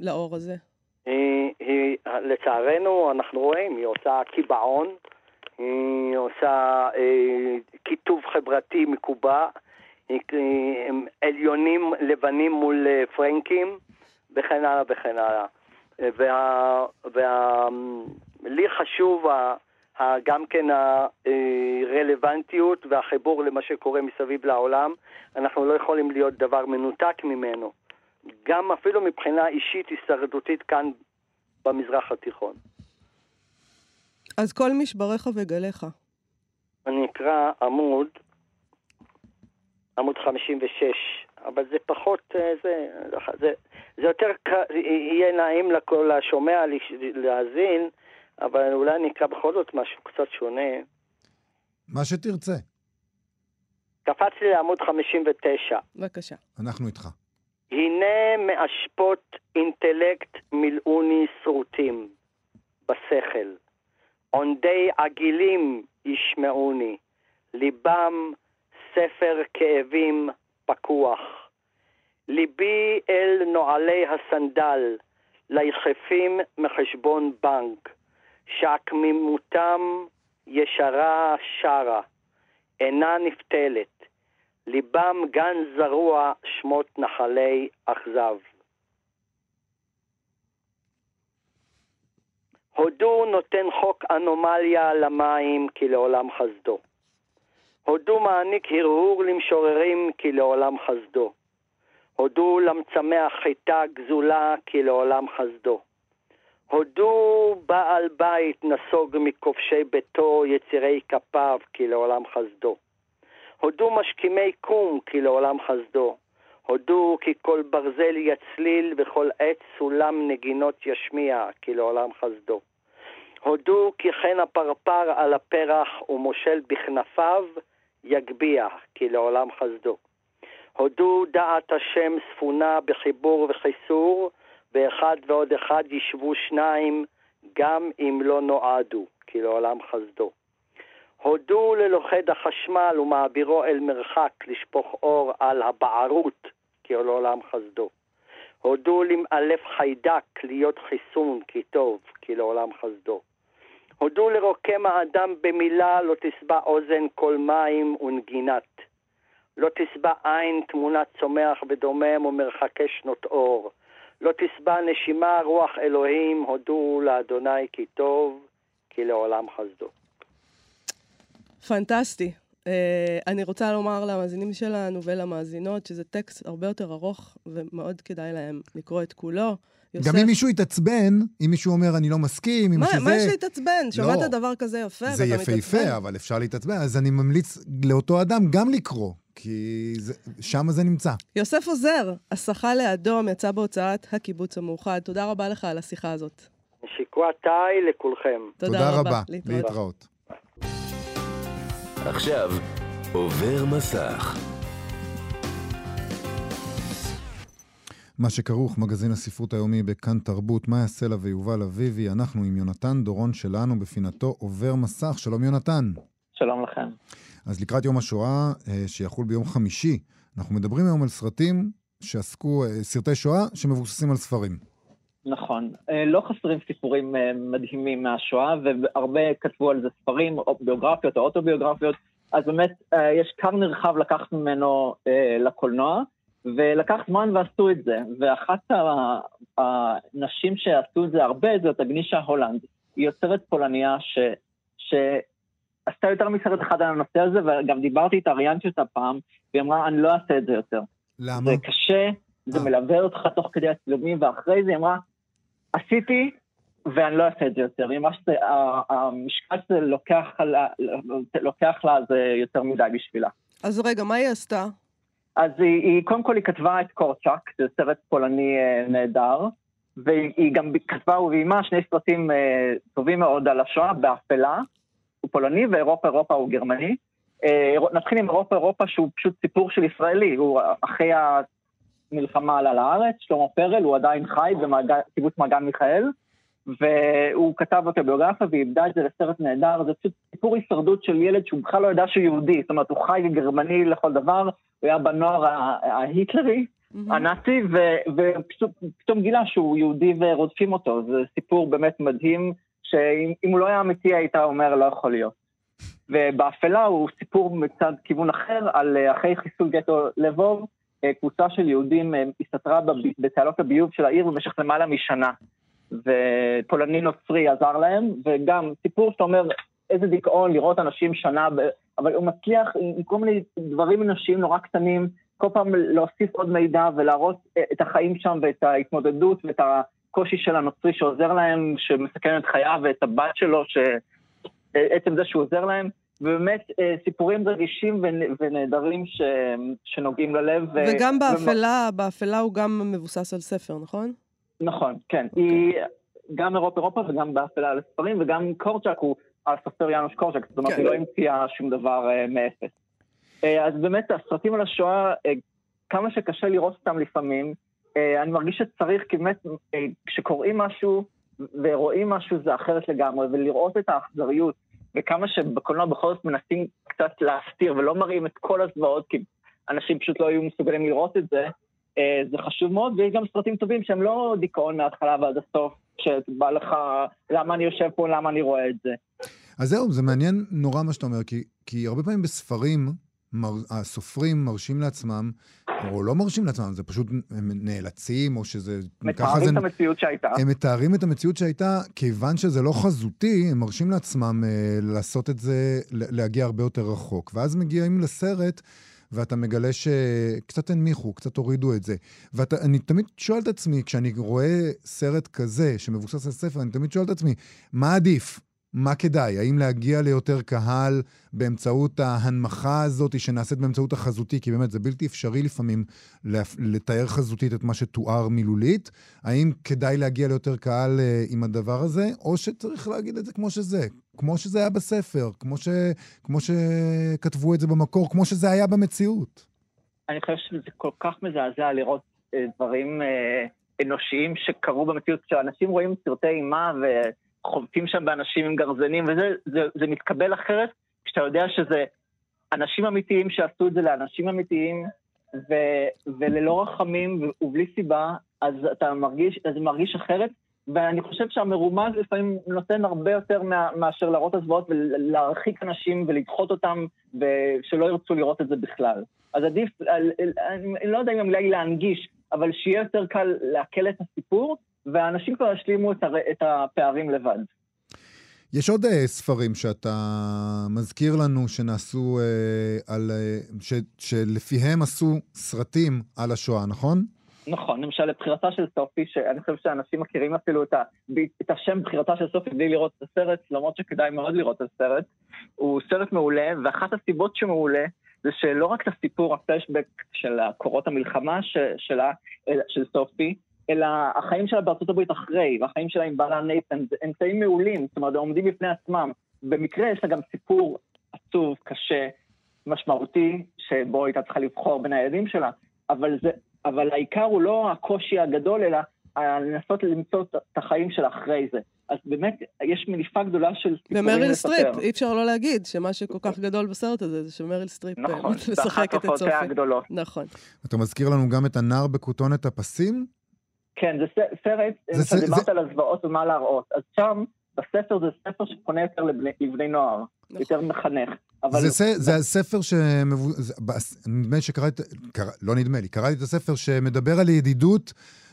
לאור הזה? היא, היא, לצערנו, אנחנו רואים, היא עושה קיבעון, היא עושה אה, כיתוב חברתי מקובע, היא, עליונים לבנים מול אה, פרנקים, וכן הלאה וכן הלאה. וה, וה, לי חשוב ה, ה, גם כן הרלוונטיות והחיבור למה שקורה מסביב לעולם. אנחנו לא יכולים להיות דבר מנותק ממנו. גם אפילו מבחינה אישית הישרדותית כאן במזרח התיכון. אז כל משבריך וגליך. אני אקרא עמוד, עמוד 56, אבל זה פחות, אה, זה, זה, זה יותר, יהיה נעים לכל השומע להאזין, אבל אולי אני אקרא בכל זאת משהו קצת שונה. מה שתרצה. קפץ לי לעמוד 59. בבקשה. אנחנו איתך. הנה מאשפות אינטלקט מילאוני שרוטים בשכל. עונדי עגילים ישמעוני, ליבם ספר כאבים פקוח. ליבי אל נועלי הסנדל, ליחפים מחשבון בנק, שעקמימותם ישרה שרה, אינה נפתלת, ליבם גן זרוע שמות נחלי אכזב. הודו נותן חוק אנומליה למים כי לעולם חסדו. הודו מעניק הרהור למשוררים כי לעולם חסדו. הודו למצמח חיטה גזולה כי לעולם חסדו. הודו בעל בית נסוג מכובשי ביתו יצירי כפיו כי לעולם חסדו. הודו משכימי קום כי לעולם חסדו. הודו כי כל ברזל יצליל וכל עץ סולם נגינות ישמיע כי לעולם חסדו. הודו כי חן הפרפר על הפרח ומושל בכנפיו יגביה כי לעולם חסדו. הודו דעת השם ספונה בחיבור וחיסור, ואחד ועוד אחד ישבו שניים, גם אם לא נועדו, כי לעולם חסדו. הודו ללוכד החשמל ומעבירו אל מרחק לשפוך אור על הבערות, כי לעולם חסדו. הודו למאלף חיידק להיות חיסון, כי טוב, כי לעולם חסדו. הודו לרוקם האדם במילה, לא תשבע אוזן כל מים ונגינת. לא תשבע עין תמונת צומח ודומם ומרחקי שנות אור. לא תשבע נשימה רוח אלוהים, הודו לאדוני כי טוב, כי לעולם חסדו. פנטסטי. Uh, אני רוצה לומר למאזינים שלנו ולמאזינות שזה טקסט הרבה יותר ארוך ומאוד כדאי להם לקרוא את כולו. יוסף... גם אם מישהו יתעצבן, אם מישהו אומר, אני לא מסכים, אם מה, שזה... מה יש להתעצבן? לא. שמעת דבר כזה יפה זה יפהפה, אבל אפשר להתעצבן. אז אני ממליץ לאותו אדם גם לקרוא, כי זה, שם זה נמצא. יוסף עוזר, הסחה לאדום, יצא בהוצאת הקיבוץ המאוחד. תודה רבה לך על השיחה הזאת. שיקוע תאי לכולכם. תודה, תודה רבה. רבה. להתראות. להתראות. עכשיו, עובר מסך. מה שכרוך, מגזין הספרות היומי בכאן תרבות, מאיה סלע ויובל אביבי. אנחנו עם יונתן דורון שלנו בפינתו עובר מסך. שלום יונתן. שלום לכם. אז לקראת יום השואה, אה, שיחול ביום חמישי, אנחנו מדברים היום על סרטים שעסקו, אה, סרטי שואה שמבוססים על ספרים. נכון. אה, לא חסרים סיפורים מדהימים מהשואה, והרבה כתבו על זה ספרים, או ביוגרפיות או אוטוביוגרפיות, אז באמת יש כר נרחב לקחת ממנו לקולנוע. ולקח זמן ועשו את זה, ואחת הנשים שעשו את זה הרבה זאת אגנישה הולנד. היא יוצרת פולניה ש... שעשתה יותר מסרט אחד על הנושא הזה, וגם דיברתי איתה, ראיינתי אותה פעם, והיא אמרה, אני לא אעשה את זה יותר. למה? זה קשה, זה אה. מלווה אותך תוך כדי הצילומים, ואחרי זה היא אמרה, עשיתי, ואני לא אעשה את זה יותר. היא אמרה שהמשקל שזה לוקח, לה- לוקח לה זה יותר מדי בשבילה. אז רגע, מה היא עשתה? אז היא, היא קודם כל היא כתבה את קורצ'אק, זה סרט פולני אה, נהדר, והיא גם כתבה וביימה שני סרטים אה, טובים מאוד על השואה, באפלה, הוא פולני, ואירופה אירופה הוא גרמני. אה, נתחיל עם אירופה אירופה שהוא פשוט סיפור של ישראלי, הוא אחרי המלחמה עלה לארץ, שלמה פרל, הוא עדיין חי בקיבוץ מעגן מיכאל, והוא כתב אוטוביוגרפיה ואיבדה את זה לסרט נהדר, זה פשוט סיפור הישרדות של ילד שהוא בכלל לא ידע שהוא יהודי, זאת אומרת הוא חי גרמני לכל דבר, הוא היה בנוער ההיטלרי, מהמם. הנאצי, ופתאום גילה שהוא יהודי ורודפים אותו, זה סיפור באמת מדהים, שאם אם הוא לא היה אמיתי היית אומר לא יכול להיות. ובאפלה הוא סיפור מצד כיוון אחר, על אה, אחרי חיסול גטו לבוב, אה, קבוצה של יהודים אה, הסתתרה בתעלות הביוב של העיר במשך למעלה משנה. ופולני נוצרי עזר להם, וגם סיפור שאתה אומר, איזה דיכאון לראות אנשים שנה, ב... אבל הוא מצליח עם כל מיני דברים אנושיים נורא קטנים, כל פעם להוסיף עוד מידע ולהראות אה, את החיים שם ואת ההתמודדות ואת הקושי של הנוצרי שעוזר להם, שמסכן את חייו, ואת הבת שלו, שעצם זה שהוא עוזר להם. ובאמת אה, סיפורים רגישים ונ- ונהדרים ש... שנוגעים ללב. ו- וגם ומ- באפלה, באפלה הוא גם מבוסס על ספר, נכון? נכון, כן. היא גם אירופה אירופה וגם באפלה על הספרים, וגם קורצ'אק הוא הסופר יאנוש קורצ'אק, זאת אומרת, כן. היא לא המציאה שום דבר אה, מאפס. אה, אז באמת, הסרטים על השואה, אה, כמה שקשה לראות אותם לפעמים, אה, אני מרגיש שצריך, כי באמת, אה, כשקוראים משהו ורואים משהו זה אחרת לגמרי, ולראות את האכזריות, וכמה שבקולנוע בכל זאת מנסים קצת להסתיר ולא מראים את כל הזוועות, כי אנשים פשוט לא היו מסוגלים לראות את זה, זה חשוב מאוד, ויש גם סרטים טובים שהם לא דיכאון מההתחלה ועד הסוף, שבא לך, למה אני יושב פה, למה אני רואה את זה. אז זהו, זה מעניין נורא מה שאתה אומר, כי, כי הרבה פעמים בספרים, מר, הסופרים מרשים לעצמם, או לא מרשים לעצמם, זה פשוט, הם נאלצים, או שזה... מתארים זה, את המציאות שהייתה. הם מתארים את המציאות שהייתה, כיוון שזה לא חזותי, הם מרשים לעצמם אה, לעשות את זה, להגיע הרבה יותר רחוק. ואז מגיעים לסרט, ואתה מגלה שקצת הנמיכו, קצת הורידו את זה. ואני תמיד שואל את עצמי, כשאני רואה סרט כזה, שמבוסס על ספר, אני תמיד שואל את עצמי, מה עדיף? מה כדאי? האם להגיע ליותר קהל באמצעות ההנמכה הזאת שנעשית באמצעות החזותי? כי באמת זה בלתי אפשרי לפעמים לתאר חזותית את מה שתואר מילולית. האם כדאי להגיע ליותר קהל אה, עם הדבר הזה, או שצריך להגיד את זה כמו שזה, כמו שזה היה בספר, כמו, ש, כמו שכתבו את זה במקור, כמו שזה היה במציאות. אני חושב שזה כל כך מזעזע לראות אה, דברים אה, אנושיים שקרו במציאות, כשאנשים רואים סרטי אימה וחובטים שם באנשים עם גרזנים וזה, זה, זה מתקבל אחרת, כשאתה יודע שזה אנשים אמיתיים שעשו את זה לאנשים אמיתיים, ו, וללא רחמים ובלי סיבה, אז אתה מרגיש, אז מרגיש אחרת. ואני חושב שהמרומז לפעמים נותן הרבה יותר מה, מאשר להראות הזוועות ולהרחיק אנשים ולדחות אותם ושלא ירצו לראות את זה בכלל. אז עדיף, אני, לא יודע אם אולי להנגיש, אבל שיהיה יותר קל לעכל את הסיפור, והאנשים כבר ישלימו את, הר, את הפערים לבד. יש עוד uh, ספרים שאתה מזכיר לנו שנעשו, uh, על, uh, ש, שלפיהם עשו סרטים על השואה, נכון? נכון, למשל לבחירתה של סופי, שאני חושב שאנשים מכירים אפילו את, ה, את השם בחירתה של סופי בלי לראות את הסרט, למרות שכדאי מאוד לראות את הסרט. הוא סרט מעולה, ואחת הסיבות שהוא מעולה זה שלא רק את הסיפור, הפלשבק של קורות המלחמה ש, שלה, של סופי, אלא החיים שלה בארצות הברית אחרי, והחיים שלה עם בעלה נייתן, זה אמצעים מעולים, זאת אומרת, הם עומדים בפני עצמם. במקרה יש לה גם סיפור עצוב, קשה, משמעותי, שבו הייתה צריכה לבחור בין הילדים שלה, אבל, זה, אבל העיקר הוא לא הקושי הגדול, אלא לנסות למצוא את החיים שלה אחרי זה. אז באמת, יש מניפה גדולה של סיפורים לספר. ומריל סטריפ, אי אפשר לא להגיד שמה שכל כך גדול בסרט הזה זה שמריל סטריפ נכון, משחקת את סופי. הגדולות. נכון. אתה מזכיר לנו גם את הנער בכותונת הפסים? כן, זה סרט, זה ס- דיברת זה- על הזוועות ומה להראות. אז שם, בספר זה ספר שפונה יותר לבני, לבני נוער, נכון. יותר מחנך. אבל זה, ס- זה הספר שמבו... זה- בס- נדמה לי שקראתי, קרא... לא נדמה לי, קראתי את הספר שמדבר על ידידות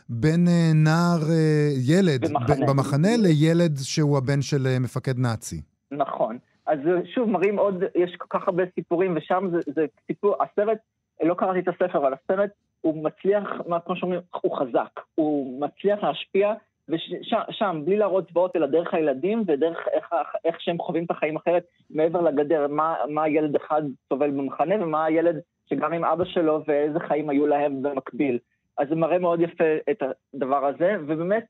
בין אה, נער, אה, ילד, במחנה. במחנה לילד שהוא הבן של אה, מפקד נאצי. נכון. אז שוב, מראים עוד, יש כל כך הרבה סיפורים, ושם זה, זה סיפור, הסרט לא קראתי את הספר, אבל הסרט, הוא מצליח, כמו שאומרים, הוא חזק. הוא מצליח להשפיע, ושם, בלי להראות צבאות, אלא דרך הילדים, ודרך איך, איך שהם חווים את החיים אחרת, מעבר לגדר, מה, מה ילד אחד סובל במחנה, ומה הילד שגם עם אבא שלו, ואיזה חיים היו להם במקביל. אז זה מראה מאוד יפה את הדבר הזה, ובאמת,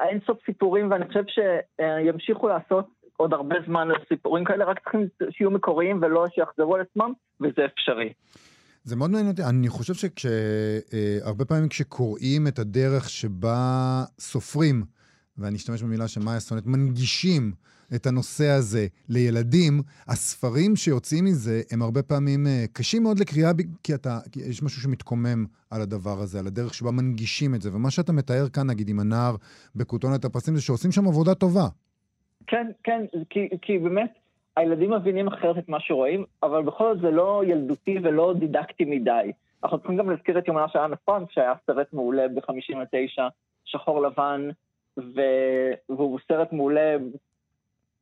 אין סוף סיפורים, ואני חושב שימשיכו לעשות עוד הרבה זמן סיפורים כאלה, רק צריכים שיהיו מקוריים ולא שיחזרו על עצמם, וזה אפשרי. זה מאוד מעניין אותי. אני חושב שהרבה פעמים כשקוראים את הדרך שבה סופרים, ואני אשתמש במילה שמאיה סונט, מנגישים את הנושא הזה לילדים, הספרים שיוצאים מזה הם הרבה פעמים אה, קשים מאוד לקריאה, כי, אתה, כי יש משהו שמתקומם על הדבר הזה, על הדרך שבה מנגישים את זה. ומה שאתה מתאר כאן, נגיד, עם הנער בכותונת הפרסים, זה שעושים שם עבודה טובה. כן, כן, כי, כי באמת, הילדים מבינים אחרת את מה שרואים, אבל בכל זאת זה לא ילדותי ולא דידקטי מדי. אנחנו צריכים גם להזכיר את יומנה של אנה פרנק, שהיה סרט מעולה ב-59, שחור לבן, ו... והוא סרט מעולה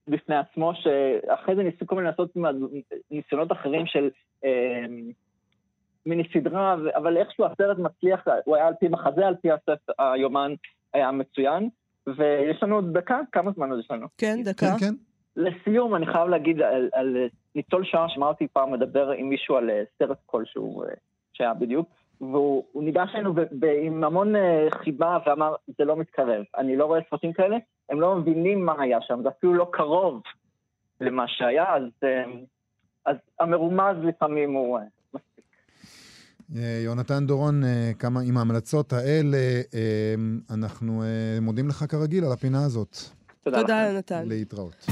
בפני עצמו, שאחרי זה ניסו כל מיני לעשות ניסיונות אחרים של אה, מיני סדרה, אבל איכשהו הסרט מצליח, הוא היה על פי מחזה, על פי הספר, היומן היה מצוין. ויש לנו עוד דקה, כמה זמן עוד יש לנו? כן, דקה. כן, כן. לסיום, אני חייב להגיד על, על ניצול שואה, שמעתי פעם מדבר עם מישהו על אה, סרט כלשהו, אה, שהיה בדיוק, והוא ניגש אלינו עם המון אה, חיבה ואמר, זה לא מתקרב. אני לא רואה סרטים כאלה, הם לא מבינים מה היה שם, זה אפילו לא קרוב למה שהיה, אז, אז המרומז לפעמים הוא. יונתן דורון, כמה עם ההמלצות האלה, אנחנו מודים לך כרגיל על הפינה הזאת. תודה, תודה יונתן. להתראות.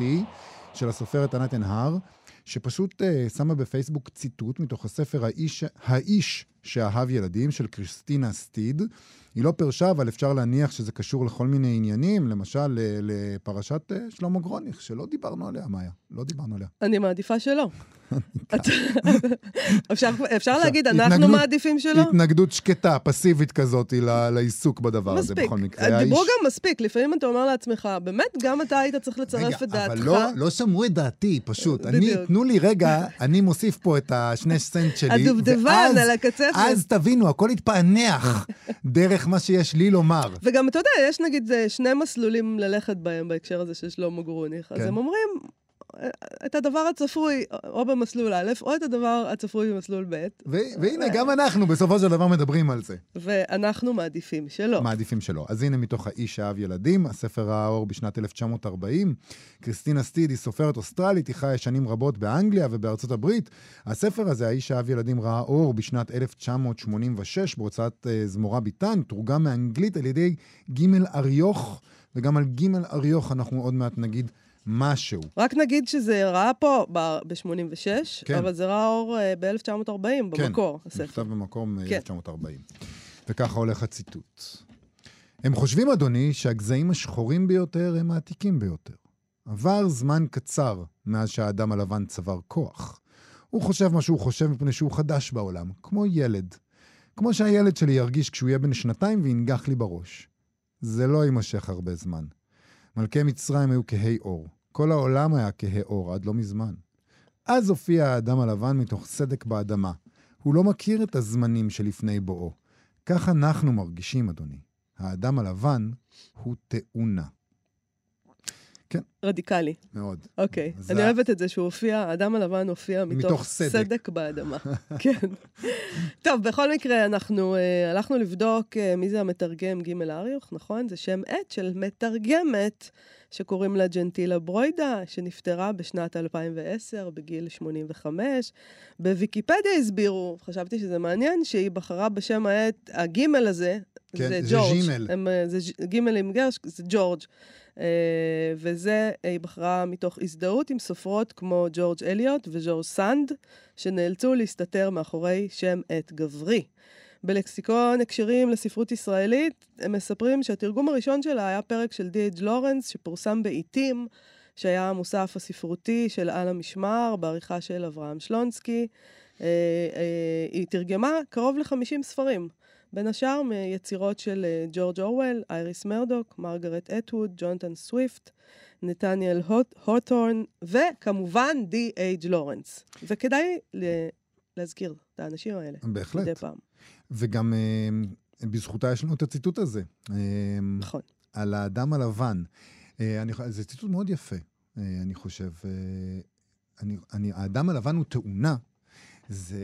ספרותי של הסופרת ענת ענהר, שפשוט uh, שמה בפייסבוק ציטוט מתוך הספר האיש, האיש שאהב ילדים של קריסטינה סטיד. היא לא פרשה, אבל אפשר להניח שזה קשור לכל מיני עניינים, למשל לפרשת uh, שלמה גרוניך, שלא דיברנו עליה, מאיה. לא דיברנו עליה. אני מעדיפה שלא. אפשר, להגיד, אנחנו מעדיפים שלא? התנגדות שקטה, פסיבית כזאת לעיסוק בדבר הזה, בכל מקרה. מספיק. דיברו גם מספיק, לפעמים אתה אומר לעצמך, באמת, גם אתה היית צריך לצרף את דעתך. אבל לא, לא שמעו את דעתי, פשוט. אני, תנו לי רגע, אני מוסיף פה את השני סנט שלי. הדובדבן על הקצפת. אז תבינו, הכל יתפענח דרך מה שיש לי לומר. וגם, אתה יודע, יש נגיד שני מסלולים ללכת בהם בהקשר הזה של שלמה גרוניך. אז כן. הם אומרים, את הדבר הצפוי או במסלול א', או את הדבר הצפוי במסלול ב'. והנה, גם אנחנו בסופו של דבר מדברים על זה. ואנחנו מעדיפים שלא. מעדיפים שלא. אז הנה מתוך האיש שאהב ילדים, הספר ראה אור בשנת 1940. קריסטינה סטיד היא סופרת אוסטרלית, היא חיה שנים רבות באנגליה ובארצות הברית. הספר הזה, האיש שאהב ילדים, ראה אור בשנת 1986 בהוצאת uh, זמורה ביטן, תורגם מאנגלית על ידי ג' אריוך, וגם על ג' אריוך אנחנו עוד מעט נגיד. משהו. רק נגיד שזה ראה פה ב-86, כן. אבל זה ראה אור uh, ב-1940, כן, במקור, הספר. כן, נכתב במקור מ-1940. כן. וככה הולך הציטוט. הם חושבים, אדוני, שהגזעים השחורים ביותר הם העתיקים ביותר. עבר זמן קצר מאז שהאדם הלבן צבר כוח. הוא חושב מה שהוא חושב מפני שהוא חדש בעולם, כמו ילד. כמו שהילד שלי ירגיש כשהוא יהיה בן שנתיים וינגח לי בראש. זה לא יימשך הרבה זמן. מלכי מצרים היו כהי אור. כל העולם היה כהי אור עד לא מזמן. אז הופיע האדם הלבן מתוך סדק באדמה. הוא לא מכיר את הזמנים שלפני בואו. כך אנחנו מרגישים, אדוני. האדם הלבן הוא תאונה. כן. רדיקלי. מאוד. אוקיי. Okay. אני אוהבת את זה שהוא הופיע, האדם הלבן הופיע מתוך, מתוך סדק. סדק באדמה. כן. טוב, בכל מקרה, אנחנו uh, הלכנו לבדוק uh, מי זה המתרגם ג' אריוך, נכון? זה שם עט של מתרגמת שקוראים לה ג'נטילה ברוידה, שנפטרה בשנת 2010 בגיל 85. בוויקיפדיה הסבירו, חשבתי שזה מעניין, שהיא בחרה בשם העט, הגימל הזה, כן, זה, זה ג'ורג'. ז'ימל. הם, זה גימל עם גרש, זה ג'ורג'. Uh, וזה, היא בחרה מתוך הזדהות עם סופרות כמו ג'ורג' אליוט וג'ורג' סנד, שנאלצו להסתתר מאחורי שם עט גברי. בלקסיקון הקשרים לספרות ישראלית, הם מספרים שהתרגום הראשון שלה היה פרק של די.אג' לורנס, שפורסם בעיתים, שהיה המוסף הספרותי של על המשמר, בעריכה של אברהם שלונסקי. אה, אה, היא תרגמה קרוב ל-50 ספרים. בין השאר מיצירות של אה, ג'ורג' אורוול, אייריס מרדוק, מרגרט אטווד, ג'ונתן סוויפט, נתניאל הוט- הוטורן, וכמובן די.אייג' לורנס. וכדאי להזכיר את האנשים האלה מדי בהחלט. פעם. וגם אה, בזכותה יש לנו את הציטוט הזה. אה, נכון. על האדם הלבן. אה, אני, זה ציטוט מאוד יפה, אה, אני חושב. אה, אני, אני, האדם הלבן הוא תאונה. זה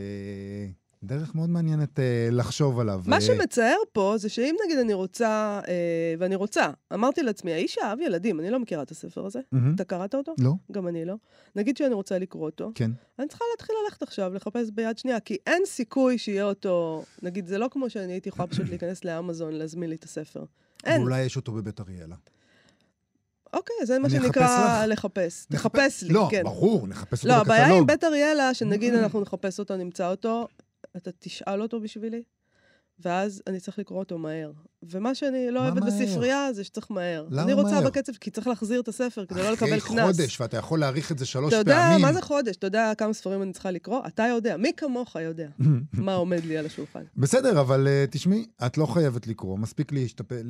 דרך מאוד מעניינת אה, לחשוב עליו. מה אה, שמצער פה זה שאם נגיד אני רוצה, אה, ואני רוצה, אמרתי לעצמי, האיש אהב ילדים, אני לא מכירה את הספר הזה. מהמם. אתה קראת אותו? לא, גם אני לא. נגיד שאני רוצה לקרוא אותו, כן. אני צריכה להתחיל ללכת עכשיו, לחפש ביד שנייה, כי אין סיכוי שיהיה אותו... נגיד, זה לא כמו שאני הייתי יכולה פשוט להיכנס לאמזון, להזמין לי את הספר. אין. ואולי יש אותו בבית אריאלה. אוקיי, זה מה שנקרא לך. לחפש. תחפש לי, לא, כן. ברור, נחפש אותו לא, בקטלוג. הבעיה עם בית אריאלה, שנגיד אנחנו נחפש אותו, נמצא אותו, אתה תשאל אותו בשבילי, ואז אני צריך לקרוא אותו מהר. ומה שאני לא אוהבת מהר? בספרייה זה שצריך מהר. למה אני רוצה מהר? בקצב, כי צריך להחזיר את הספר כדי לא לקבל אחרי קנס. חודש, ואתה יכול להאריך את זה שלוש אתה פעמים. יודע, מה זה חודש? אתה יודע כמה ספרים אני צריכה לקרוא? אתה יודע, מי כמוך יודע מה עומד לי על השולחן. בסדר, אבל uh, תשמעי, את לא חייבת לקרוא, מספיק להסתפק,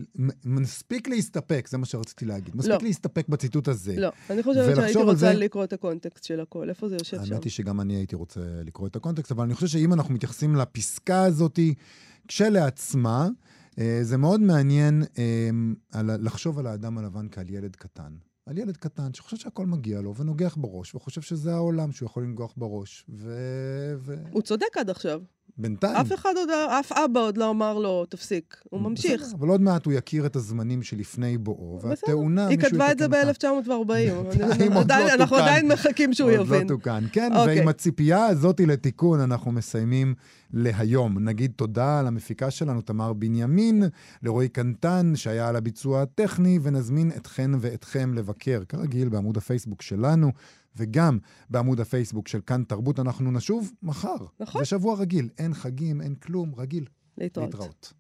מספיק להסתפק, זה מה שרציתי להגיד. מספיק לא. להסתפק בציטוט הזה. לא, אני חושבת שהייתי רוצה זה- לקרוא את הקונטקסט של הכל. איפה זה יושב שם? האמת היא שגם אני הייתי רוצה לקרוא את הקונטקסט, אבל אני חושב שאם אנחנו מתייחסים לפסקה הזאת כשלעצמה, אה, זה מאוד מעניין אה, לחשוב על האדם הלבן כעל ילד קטן. על ילד קטן שחושב שהכל מגיע לו ונוגח בראש, וחושב שזה העולם שהוא יכול לנגוח בראש. ובינתיים... הוא צודק עד עכשיו. בינתיים... אף אחד עוד, אף אבא עוד לא אמר לו, תפסיק. הוא ממשיך. בסדר, אבל עוד מעט הוא יכיר את הזמנים שלפני בואו. והתאונה, היא כתבה את זה יתקן אותה. ב-1940. בינתיים עוד לא אנחנו תוקן. עדיין מחכים שהוא עוד יבין. לא תוקן. כן, אוקיי. ועם הציפייה הזאת לתיקון אנחנו מסיימים להיום. נגיד תודה למפיקה שלנו, תמר בנימין, לרועי קנטן, שהיה על הביצוע הטכני, ונזמין אתכן ואתכם לבקר, כרגיל, בעמוד הפייסבוק שלנו, וגם בעמוד הפייסבוק של כאן תרבות. אנחנו נשוב מחר. נכון. זה שבוע רגיל, אין חגים, אין כלום, רגיל. להתראות. להתראות.